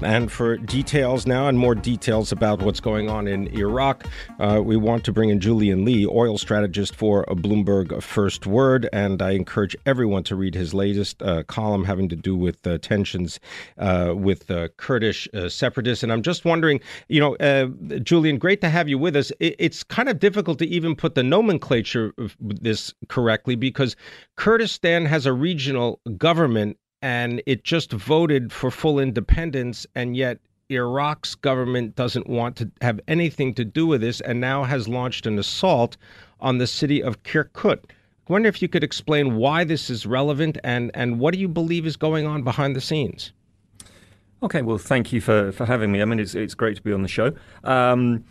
And for details now and more details about what's going on in Iraq, uh, we want to bring in Julian Lee, oil strategist for Bloomberg First Word. And I encourage everyone to read his latest uh, column having to do with uh, tensions uh, with uh, Kurdish uh, separatists. And I'm just wondering, you know, Julian, great to have you with us. It, it's kind of difficult to even put the nomenclature of this correctly because Kurdistan has a regional government and it just voted for full independence, and yet Iraq's government doesn't want to have anything to do with this and now has launched an assault on the city of Kirkuk. I wonder if you could explain why this is relevant and, and what do you believe is going on behind the scenes? Okay, well, thank you for, for having me. I mean, it's, it's great to be on the show. Um,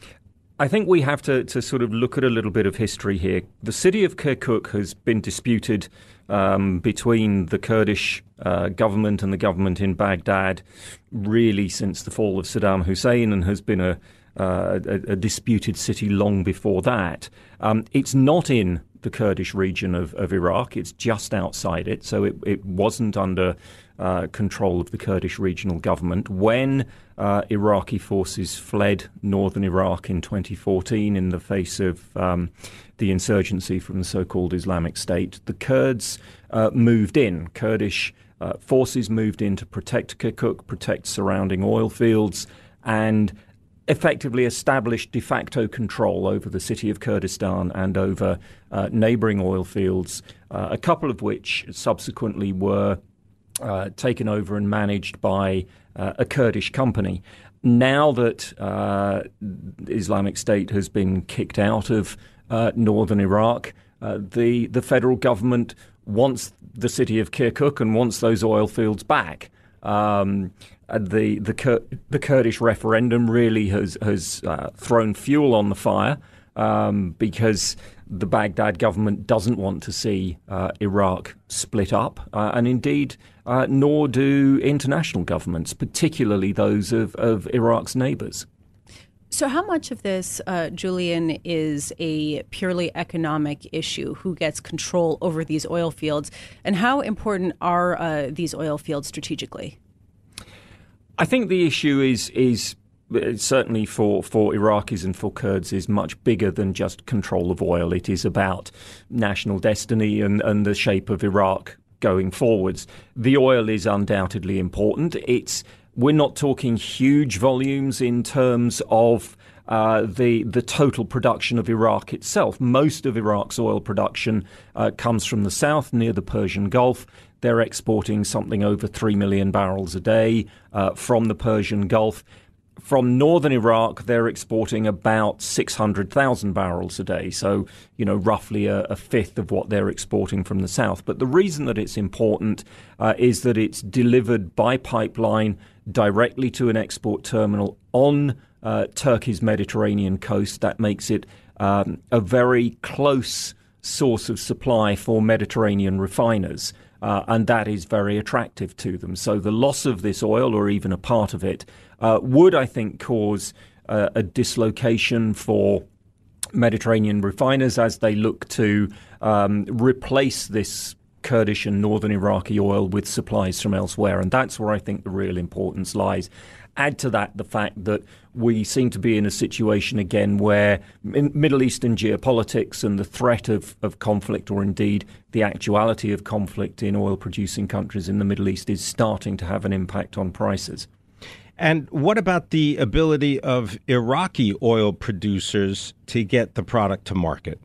I think we have to, to sort of look at a little bit of history here. The city of Kirkuk has been disputed um, between the Kurdish uh, government and the government in Baghdad really since the fall of Saddam Hussein and has been a, uh, a, a disputed city long before that. Um, it's not in the Kurdish region of, of Iraq, it's just outside it, so it, it wasn't under uh, control of the Kurdish regional government. When uh, Iraqi forces fled northern Iraq in 2014 in the face of um, the insurgency from the so called Islamic State, the Kurds uh, moved in. Kurdish uh, forces moved in to protect Kirkuk, protect surrounding oil fields, and effectively established de facto control over the city of Kurdistan and over uh, neighboring oil fields, uh, a couple of which subsequently were uh, taken over and managed by uh, a Kurdish company. Now that uh, Islamic State has been kicked out of uh, northern Iraq, uh, the the federal government wants the city of Kirkuk and wants those oil fields back. Um, the the, Kur- the Kurdish referendum really has has thrown fuel on the fire um, because the Baghdad government doesn't want to see uh, Iraq split up, uh, and indeed, uh, nor do international governments, particularly those of, of Iraq's neighbors. So, how much of this, uh, Julian, is a purely economic issue? Who gets control over these oil fields, and how important are uh, these oil fields strategically? I think the issue is is certainly for, for Iraqis and for Kurds is much bigger than just control of oil. It is about national destiny and, and the shape of Iraq going forwards. The oil is undoubtedly important. It's we're not talking huge volumes in terms of uh, the the total production of Iraq itself. Most of Iraq's oil production uh, comes from the south, near the Persian Gulf. They're exporting something over three million barrels a day uh, from the Persian Gulf from northern Iraq, they're exporting about 600,000 barrels a day. So, you know, roughly a, a, fifth of what they're exporting from the south. But the reason that it's important uh, is that it's delivered by pipeline directly to an export terminal on uh, Turkey's Mediterranean coast. That makes it um, a very close source of supply for Mediterranean refiners. Uh, and that is very attractive to them. So the loss of this oil, or even a part of it, uh, would, I think, cause uh, a dislocation for Mediterranean refiners as they look to um, replace this Kurdish and northern Iraqi oil with supplies from elsewhere. And that's where I think the real importance lies. Add to that the fact that we seem to be in a situation again where Middle Eastern geopolitics and the threat of, of conflict, or indeed the actuality of conflict in oil producing countries in the Middle East, is starting to have an impact on prices. And what about the ability of Iraqi oil producers to get the product to market?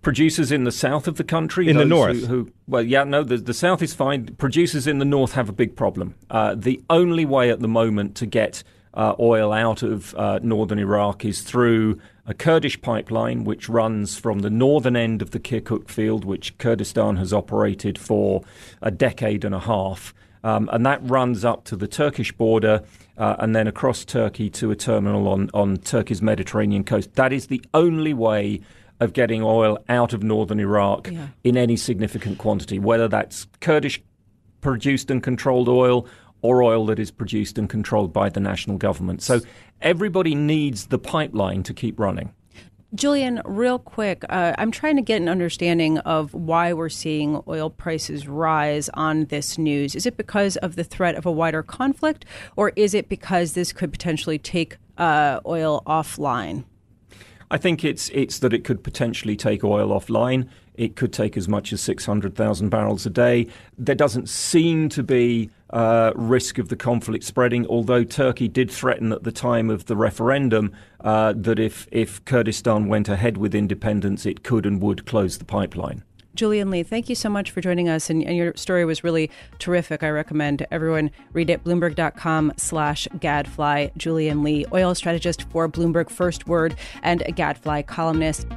Producers in the south of the country, in the north, who, who, well, yeah, no, the, the south is fine. Producers in the north have a big problem. Uh, the only way at the moment to get uh, oil out of uh, northern Iraq is through a Kurdish pipeline which runs from the northern end of the Kirkuk field, which Kurdistan has operated for a decade and a half. Um, and that runs up to the Turkish border uh, and then across Turkey to a terminal on, on Turkey's Mediterranean coast. That is the only way of getting oil out of northern Iraq yeah. in any significant quantity, whether that's Kurdish produced and controlled oil or oil that is produced and controlled by the national government. So everybody needs the pipeline to keep running. Julian, real quick, uh, I'm trying to get an understanding of why we're seeing oil prices rise on this news. Is it because of the threat of a wider conflict, or is it because this could potentially take uh, oil offline? I think it's it's that it could potentially take oil offline. It could take as much as 600,000 barrels a day. There doesn't seem to be uh, risk of the conflict spreading, although Turkey did threaten at the time of the referendum uh, that if, if Kurdistan went ahead with independence, it could and would close the pipeline. Julian Lee, thank you so much for joining us. And, and, your story was really terrific. I recommend everyone read it. Bloomberg.com slash gadfly. Julian Lee, oil strategist for Bloomberg First Word and a gadfly columnist.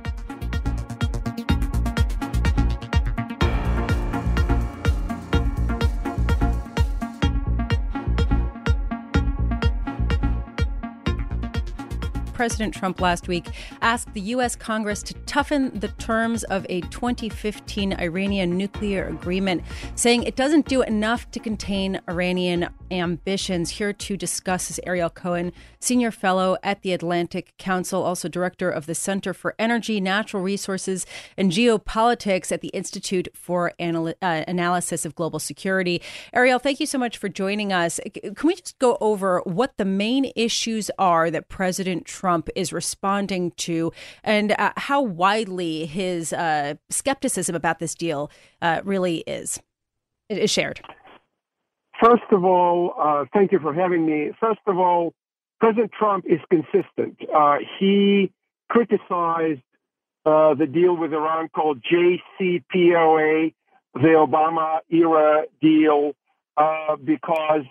President Trump last week asked the U.S. Congress to toughen the terms of a 2015 Iranian nuclear agreement, saying it doesn't do enough to contain Iranian ambitions. Here to discuss is Ariel Cohen, senior fellow at the Atlantic Council, also director of the Center for Energy, Natural Resources, and Geopolitics at the Institute for Anal- uh, Analysis of Global Security. Ariel, thank you so much for joining us. Can we just go over what the main issues are that President Trump Trump is responding to and uh, how widely his uh, skepticism about this deal uh, really is is shared. First of all, uh, thank you for having me. First of all, President Trump is consistent. Uh, he criticized uh, the deal with Iran called JCPOA, the Obama era deal, because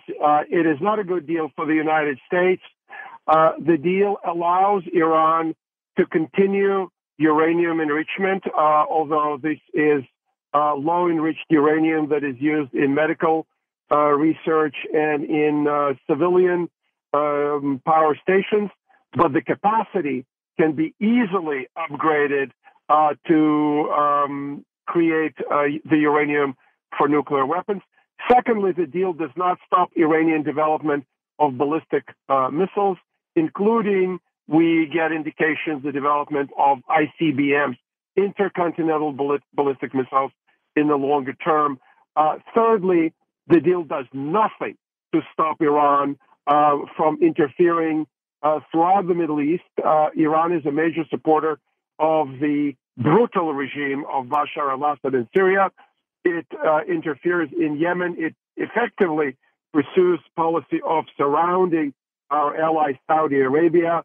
it is not a good deal for the United States. Uh, the deal allows Iran to continue uranium enrichment, uh, although this is uh, low enriched uranium that is used in medical uh, research and in uh, civilian um, power stations. But the capacity can be easily upgraded to um, create the uranium for nuclear weapons. Secondly, the deal does not stop Iranian development of ballistic uh, missiles including we get indications the development of ICBMs, intercontinental ballistic missiles in the longer term. Uh, thirdly, the deal does nothing to stop Iran uh, from interfering uh, throughout the Middle East. Uh, Iran is a major supporter of the brutal regime of Bashar al-Assad in Syria. It uh, interferes in Yemen. It effectively pursues policy of surrounding our ally Saudi Arabia,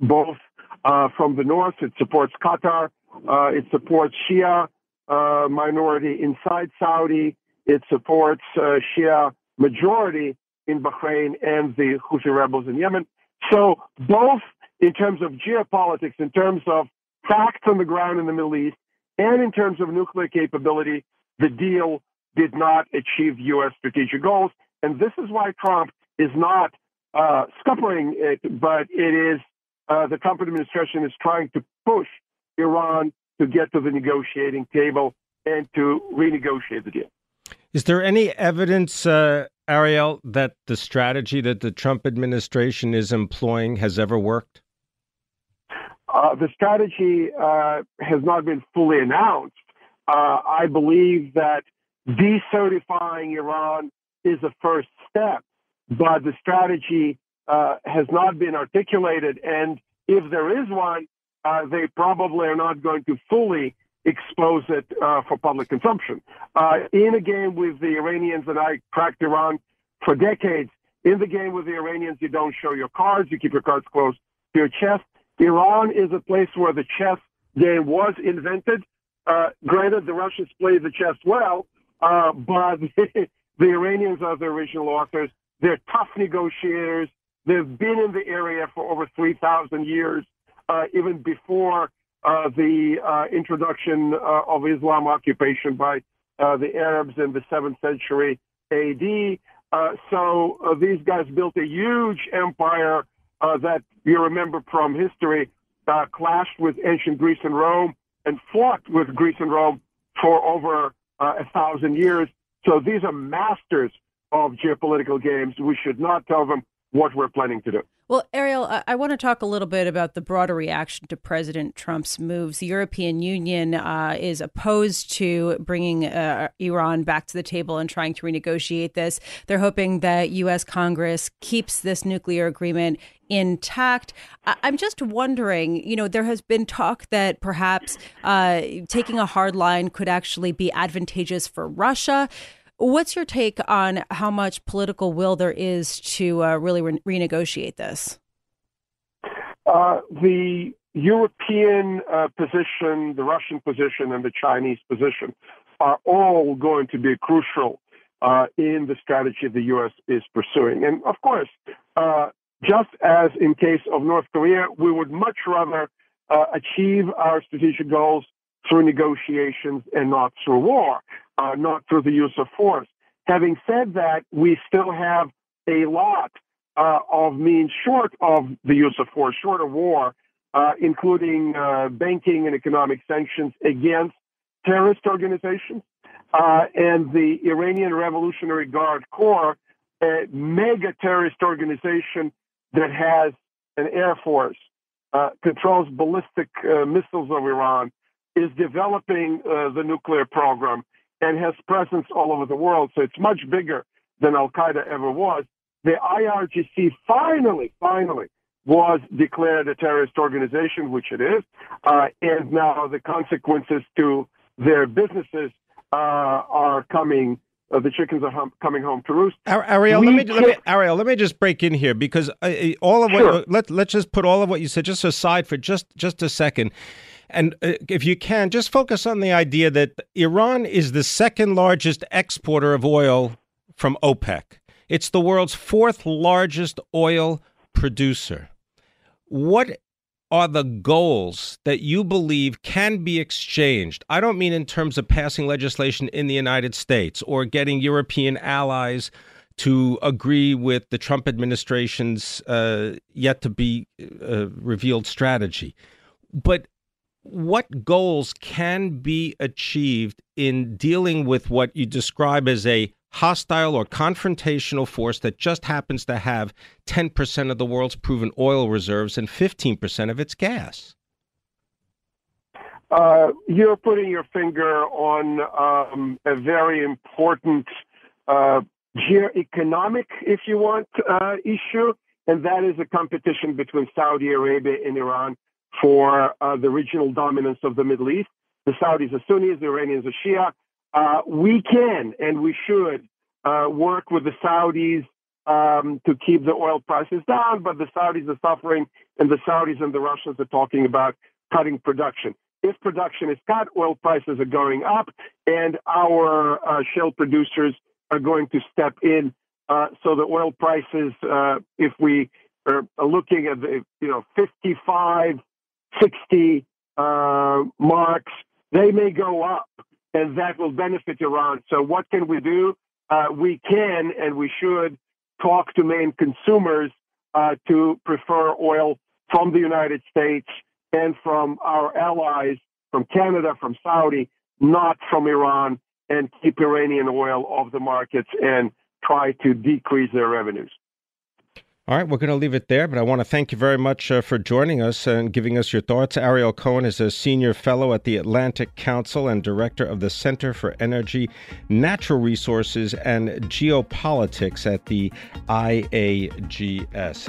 both uh, from the north. It supports Qatar. Uh, it supports Shia uh, minority inside Saudi. It supports uh, Shia majority in Bahrain and the Houthi rebels in Yemen. So both in terms of geopolitics, in terms of facts on the ground in the Middle East, and in terms of nuclear capability, the deal did not achieve U.S. strategic goals. And this is why Trump is not uh, scuppering it, but it is uh, the Trump administration is trying to push Iran to get to the negotiating table and to renegotiate the deal. Is there any evidence, uh, Ariel, that the strategy that the Trump administration is employing has ever worked? Uh, the strategy uh, has not been fully announced. Uh, I believe that decertifying Iran is a first step, but the strategy uh, has not been articulated. And if there is one, uh, they probably are not going to fully expose it uh, for public consumption. Uh, in a game with the Iranians, and I cracked Iran for decades, in the game with the Iranians, you don't show your cards, you keep your cards close to your chest. Iran is a place where the chess game was invented. Uh, granted, the Russians played the chess well, uh, but the Iranians are the original authors. They're tough negotiators. They've been in the area for over 3,000 years, uh, even before uh, the uh, introduction uh, of Islam occupation by the Arabs in the 7th century AD. so these guys built a huge empire that you remember from history clashed with ancient Greece and Rome and fought with Greece and Rome for over a thousand years. So these are masters of geopolitical games. We should not tell them what we're planning to do. Well, Ariel, I, I want to talk a little bit about the broader reaction to President Trump's moves. The European Union uh, is opposed to bringing uh, Iran back to the table and trying to renegotiate this. They're hoping that U.S. Congress keeps this nuclear agreement intact. I- am just wondering, you know, there has been talk that perhaps uh, taking a hard line could actually be advantageous for Russia. What's your take on how much political will there is to uh, really re- renegotiate this? Uh, the European uh, position, the Russian position, and the Chinese position are all going to be crucial uh, in the strategy the U.S. is pursuing. And of course, uh, just as in case of North Korea, we would much rather uh, achieve our strategic goals through negotiations and not through war uh, not through the use of force. Having said that, we still have a lot uh, of means short of the use of force, short of war, uh, including uh, banking and economic sanctions against terrorist organizations. Uh, and the Iranian Revolutionary Guard Corps, a mega terrorist organization that has an air force, uh, controls ballistic missiles of Iran, is developing the nuclear program and has presence all over the world. So it's much bigger than Al Qaeda ever was. The IRGC finally, finally was declared a terrorist organization, which it is, uh, and now the consequences to their businesses uh, are coming. Uh, the chickens are hum- coming home to roost. Ariel, let me, let me, Ariel, let me just break in here because uh, all of what sure. let let's just put all of what you said just aside for just just a second. And uh, if you can, just focus on the idea that Iran is the second largest exporter of oil from OPEC. It's the world's fourth largest oil producer. What are the goals that you believe can be exchanged? I don't mean in terms of passing legislation in the United States or getting European allies to agree with the Trump administration's uh, yet to be uh, revealed strategy. But what goals can be achieved in dealing with what you describe as a hostile or confrontational force that just happens to have 10% of the world's proven oil reserves and 15% of its gas? Uh, you're putting your finger on um, a very important uh, geo-economic, if you want, uh, issue, and that is a competition between Saudi Arabia and Iran for uh, the regional dominance of the Middle East. The Saudis are Sunnis, the Iranians are Shia. Uh, we can and we should uh, work with the Saudis um, to keep the oil prices down, but the Saudis are suffering, and the Saudis and the Russians are talking about cutting production. If production is cut, oil prices are going up, and our uh, shale producers are going to step in. Uh, so the oil prices, uh, if we are looking at the you know 55 60 uh, marks, they may go up, and that will benefit Iran. So, what can we do? Uh, we can and we should talk to main consumers uh, to prefer oil from the United States and from our allies, from Canada, from Saudi, not from Iran and keep Iranian oil off the markets and try to decrease their revenues. All right, we're going to leave it there, but I want to thank you very much uh, for joining us and giving us your thoughts. Ariel Cohen is a senior fellow at the Atlantic Council and director of the Center for Energy, Natural Resources, and Geopolitics at the IAGS.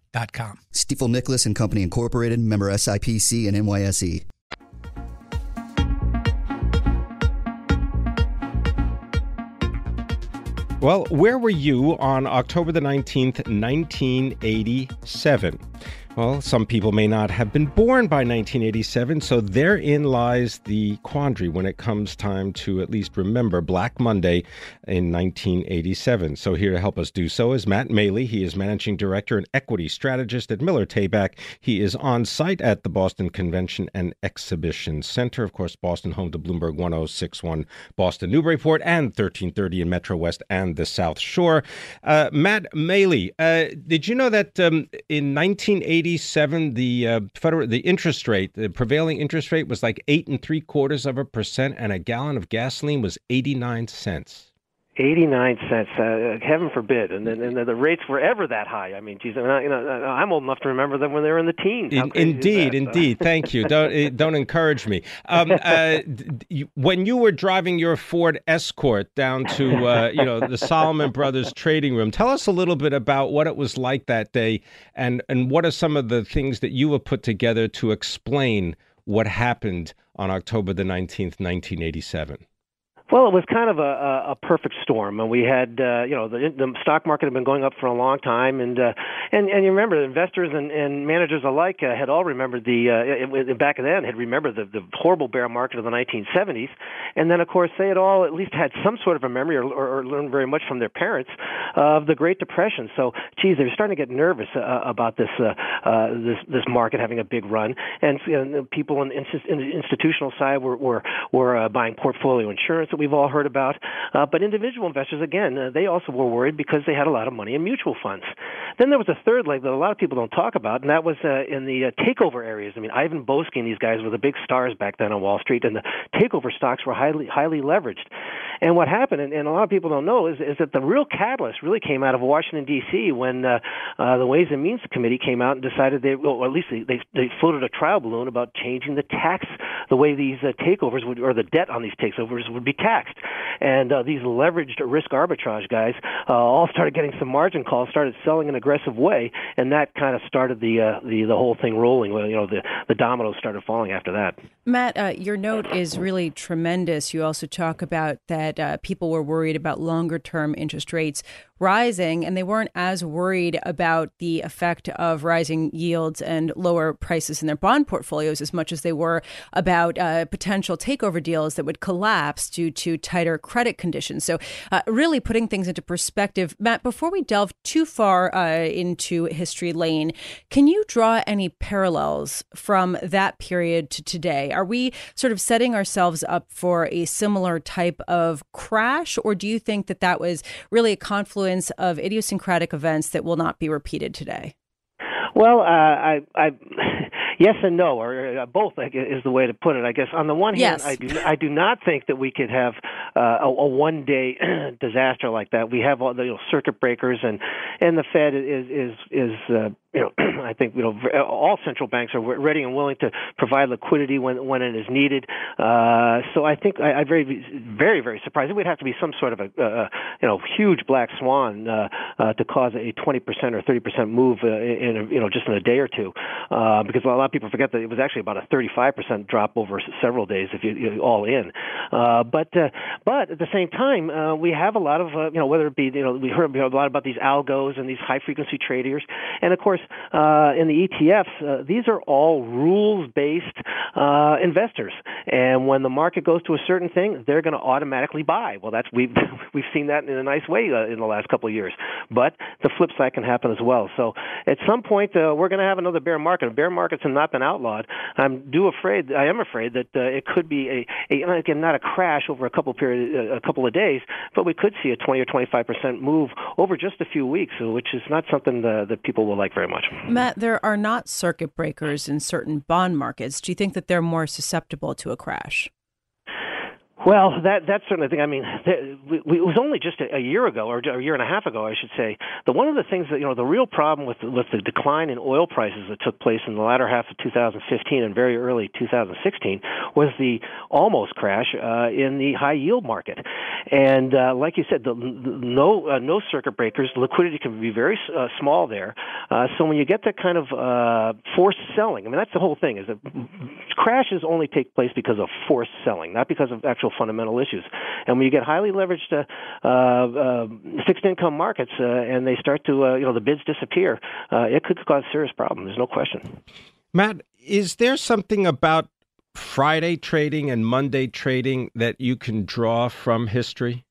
com. Stifel Nicolaus and Company Incorporated, member SIPC and NYSE. Well, where were you on October the 19th, 1987? Well, some people may not have been born by 1987, so therein lies the quandary when it comes time to at least remember Black Monday in 1987. So, here to help us do so is Matt Maley. He is managing director and equity strategist at Miller Tabak. He is on site at the Boston Convention and Exhibition Center. Of course, Boston, home to Bloomberg 1061, Boston Newburyport, and 1330 in Metro West and the South Shore. Uh, Matt Maley, uh, did you know that um, in 1980, 1987, the uh, federal the interest rate, the prevailing interest rate was like eight and three quarters of a percent, and a gallon of gasoline was 89 cents. 89 cents. Uh, heaven forbid. And then and the rates were ever that high. I mean, geez, I mean, you know, I'm old enough to remember them when they were in the teens. In, indeed, indeed. Thank you. Don't eh, don't encourage me. Um, uh, when you were driving your Ford Escort down to uh, you know the Salomon Brothers trading room, tell us a little bit about what it was like that day, and and what are some of the things that you have put together to explain what happened on October the 19th, 1987. Well, it was kind of a, a, perfect storm, and we had, uh, you know, the, the stock market had been going up for a long time, and uh, and and you remember, investors and, and managers alike uh, had all remembered the uh, it, back then had remembered the, the horrible bear market of the 1970s, and then of course they had all at least had some sort of a memory or, or, or learned very much from their parents of the Great Depression. So, geez, they were starting to get nervous uh, about this uh, uh, this this market having a big run, and you know, people on, in, in the institutional side were were were uh, buying portfolio insurance we've all heard about. Uh, but individual investors, again, uh, they also were worried because they had a lot of money in mutual funds. Then there was a third leg that a lot of people don't talk about, and that was uh, in the uh, takeover areas. I mean, Ivan Boesky and these guys were the big stars back then on Wall Street, and the takeover stocks were highly highly leveraged. And what happened, and, and a lot of people don't know, is, is that the real catalyst really came out of Washington D.C. when uh, uh, the Ways and Means Committee came out and decided they, well, at least they, they they floated a trial balloon about changing the tax, the way these uh, takeovers would, or the debt on these takeovers would be taxed. And uh, these leveraged risk arbitrage guys uh, all started getting some margin calls, started selling in an aggressive way, and that kind of started the uh, the the whole thing rolling. Well, you know, the the dominoes started falling after that. Matt, uh, your note is really tremendous. You also talk about that uh, people were worried about longer term interest rates rising, and they weren't as worried about the effect of rising yields and lower prices in their bond portfolios as much as they were about uh, potential takeover deals that would collapse due to tighter credit conditions. So, uh, really putting things into perspective. Matt, before we delve too far uh, into history lane, can you draw any parallels from that period to today? Are we sort of setting ourselves up for a similar type of crash, or do you think that that was really a confluence? Confluence of idiosyncratic events that will not be repeated today? Well, uh, I, I, yes and no, or uh, both is the way to put it. I guess on the one hand, yes. I do, I do not think that we could have uh, a, a one-day disaster like that. We have all the you know, circuit breakers, and and the Fed is is is uh, you know, I think you know all central banks are ready and willing to provide liquidity when when it is needed. Uh, so I think I, I'm very very very surprised. It would have to be some sort of a uh, you know huge black swan uh, uh, to cause a 20% or 30% move uh, in a, you know just in a day or two, uh, because a lot of people forget that it was actually about a 35% drop over several days if you, you all in. Uh, but uh, but at the same time, uh, we have a lot of uh, you know whether it be you know we heard a lot about these algos and these high frequency traders, and of course uh, in the ETFs, uh, these are all rules based uh, investors, and when the market goes to a certain thing, they're going to automatically buy. Well, that's we've we've seen that in a nice way uh, in the last couple of years, but the flip side can happen as well. So at some point, uh, we're going to have another bear market. Bear markets have not been outlawed. I'm do afraid. I am afraid that uh, it could be a, a again not a crash over a couple period a couple of days, but we could see a 20 or 25 percent move over just a few weeks, which is not something that people will like very much. Matt, there are not circuit breakers in certain bond markets. Do you think that they're more susceptible to a crash? Well, that that's certainly the thing. I mean, it was only just a, year ago, or a year and a half ago, I should say. The one of the things that you know, the real problem with with the decline in oil prices that took place in the latter half of 2015 and very early 2016 was the almost crash uh, in the high yield market. And uh, like you said, the, the no uh, no circuit breakers, liquidity can be very uh, small there. Uh, so when you get that kind of uh, forced selling, I mean, that's the whole thing. Is that crashes only take place because of forced selling, not because of actual fundamental issues. And when you get highly leveraged uh, uh, fixed income markets uh, and they start to, uh, you know, the bids disappear, uh, it could cause serious problems. There's no question. Matt, is there something about Friday trading and Monday trading that you can draw from history?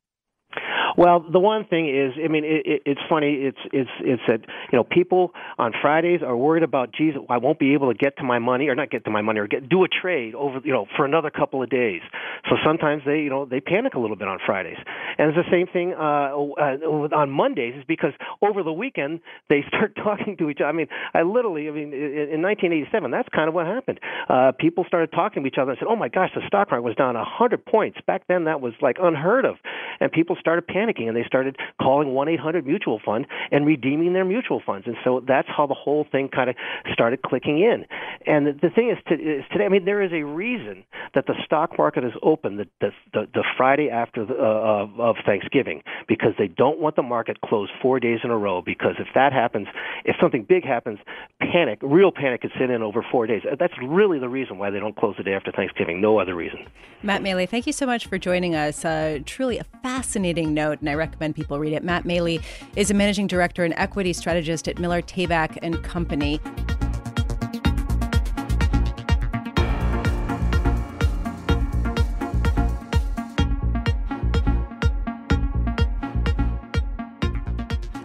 Well, the one thing is, I mean, it, it, it's funny. It's it's it's that you know people on Fridays are worried about, geez, I won't be able to get to my money, or not get to my money, or get do a trade over you know for another couple of days. So sometimes they you know they panic a little bit on Fridays, and it's the same thing uh, uh, on Mondays. Is because over the weekend they start talking to each other. I mean, I literally, I mean, in 1987, that's kind of what happened. Uh, people started talking to each other and said, "Oh my gosh, the stock market was down 100 points." Back then, that was like unheard of, and people started panicking panicking and they started calling 1-800 mutual fund and redeeming their mutual funds. And so that's how the whole thing kind of started clicking in. And the, the thing is, to, is, today, I mean, there is a reason that the stock market is open the, the, the, the Friday after the, uh, of, of Thanksgiving because they don't want the market closed four days in a row because if that happens, if something big happens, panic, real panic could sit in over four days. That's really the reason why they don't close the day after Thanksgiving. No other reason. Matt Maley, thank you so much for joining us. Uh, truly a fascinating note and I recommend people read it. Matt Maley is a managing director and equity strategist at Miller Tabak and Company.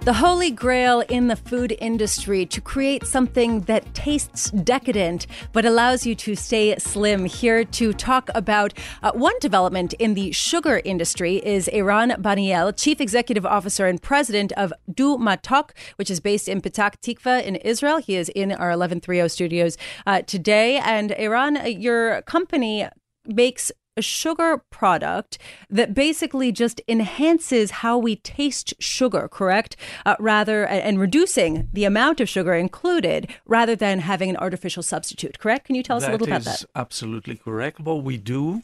The holy grail in the food industry to create something that tastes decadent but allows you to stay slim. Here to talk about uh, one development in the sugar industry is Eran Baniel, Chief Executive Officer and President of DouxMatok, which is based in Petah Tikva in Israel. He is in our 1130 studios uh, today. And Eran, your company makes a sugar product that basically just enhances how we taste sugar, correct? Uh, rather, and reducing the amount of sugar included rather than having an artificial substitute, correct? Can you tell us that a little about that? Absolutely correct. What we do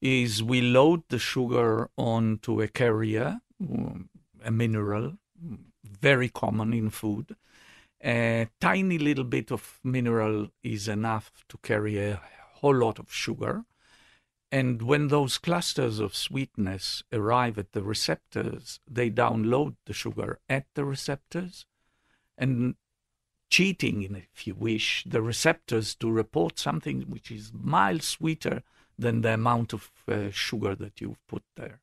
is we load the sugar onto a carrier, mm, a mineral, very common in food. A tiny little bit of mineral is enough to carry a whole lot of sugar. And when those clusters of sweetness arrive at the receptors, they download the sugar at the receptors and cheating, if you wish, the receptors to report something which is mild sweeter than the amount of uh, sugar that you've put there.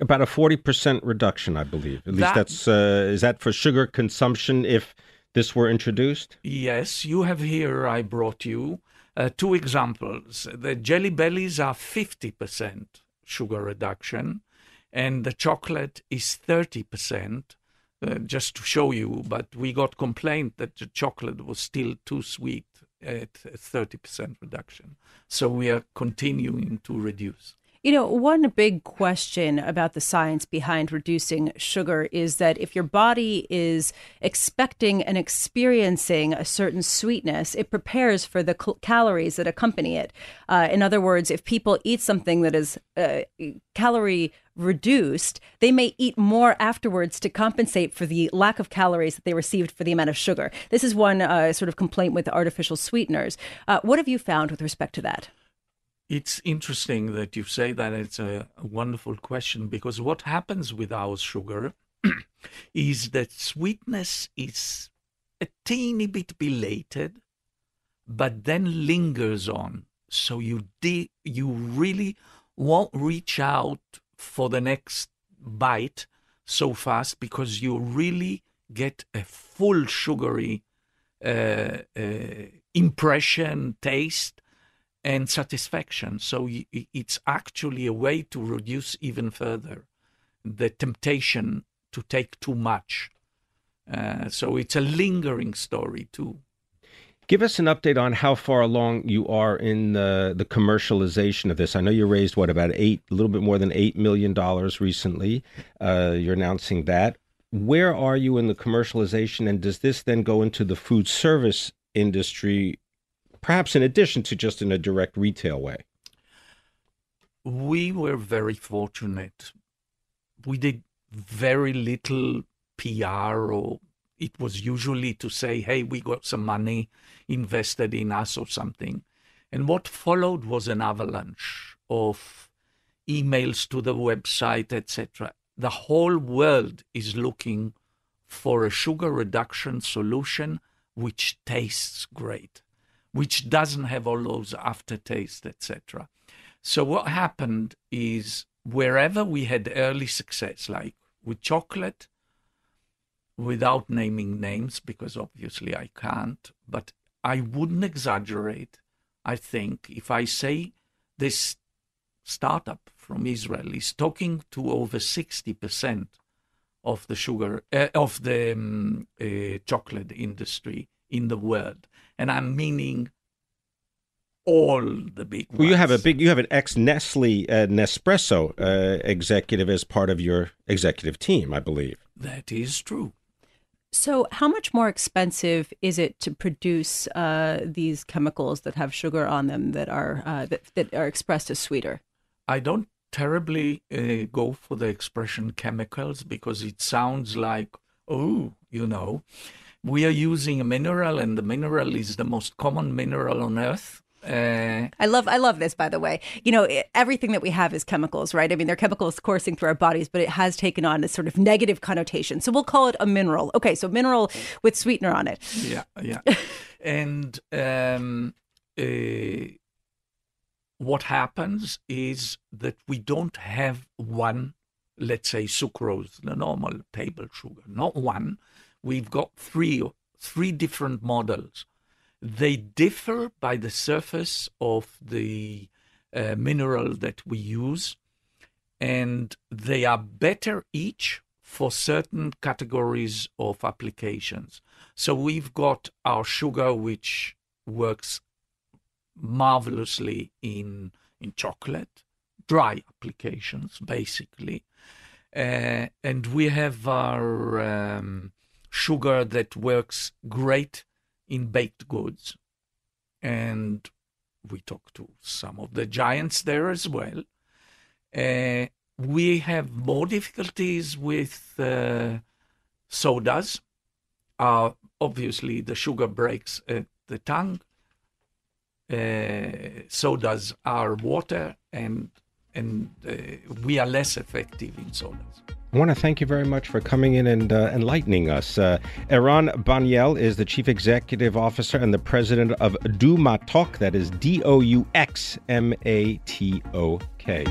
About a 40% reduction, I believe. At least that, that's, uh, is that for sugar consumption if this were introduced? Yes, you have here, I brought you uh, two examples. The jelly bellies are 50% sugar reduction, and the chocolate is 30%. Uh, just to show you, but we got complaint that the chocolate was still too sweet at 30% reduction. So we are continuing to reduce. You know, one big question about the science behind reducing sugar is that if your body is expecting and experiencing a certain sweetness, it prepares for the cal- calories that accompany it. Uh, in other words, if people eat something that is uh, calorie reduced, they may eat more afterwards to compensate for the lack of calories that they received for the amount of sugar. This is one uh, sort of complaint with artificial sweeteners. Uh, what have you found with respect to that? It's interesting that you say that. It's a, a wonderful question because what happens with our sugar is that sweetness is a teeny bit belated, but then lingers on. So you de- you really won't reach out for the next bite so fast because you really get a full sugary uh, uh, impression, taste and satisfaction. So it's actually a way to reduce even further the temptation to take too much. Uh, so it's a lingering story too. Give us an update on how far along you are in the, the commercialization of this. I know you raised what about eight, a little bit more than eight million dollars recently. Uh, you're announcing that. Where are you in the commercialization, and does this then go into the food service industry perhaps in addition to just in a direct retail way? We were very fortunate. We did very little PR or it was usually to say, hey, we got some money invested in us or something. And what followed was an avalanche of emails to the website, etc. The whole world is looking for a sugar reduction solution which tastes great which doesn't have all those aftertaste, etc. So what happened is wherever we had early success, like with chocolate, without naming names, because obviously I can't, but I wouldn't exaggerate, I think, if I say this startup from Israel is talking to over 60% of the sugar, uh, of the um, uh, chocolate industry in the world and I'm meaning all the big ones. Well, you have a big, you have an ex Nestle uh, Nespresso uh, executive as part of your executive team, I believe. That is true. So, how much more expensive is it to produce uh, these chemicals that have sugar on them that are uh, that, that are expressed as sweeter? I don't terribly uh, go for the expression chemicals because it sounds like oh, you know we are using a mineral, and the mineral is the most common mineral on Earth. Uh, I love I love this by the way. You know, everything that we have is chemicals, right? I mean, they're chemicals coursing through our bodies, but it has taken on a sort of negative connotation. So we'll call it a mineral. Okay, so mineral with sweetener on it. Yeah, yeah. and um, uh, what happens is that we don't have one, let's say, sucrose, the normal table sugar, not one we've got three three different models. They differ by the surface of the uh, mineral that we use, and they are better each for certain categories of applications. So we've got our sugar, which works marvelously in in chocolate, dry applications basically, uh, and we have our um, sugar that works great in baked goods. And we talked to some of the giants there as well. Uh, we have more difficulties with uh, sodas. Uh, obviously, the sugar breaks at the tongue. Uh, sodas are water, and and uh, we are less effective in sodas. I want to thank you very much for coming in and uh, enlightening us. Uh, Eran Baniel is the Chief Executive Officer and the President of Douxmatok, that is D O U X M A T O K.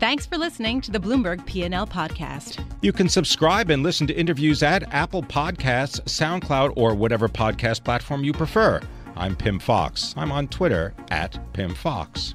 Thanks for listening to the Bloomberg P&L podcast. You can subscribe and listen to interviews at Apple Podcasts, SoundCloud, or whatever podcast platform you prefer. I'm Pimm Fox. I'm on Twitter at Pimm Fox.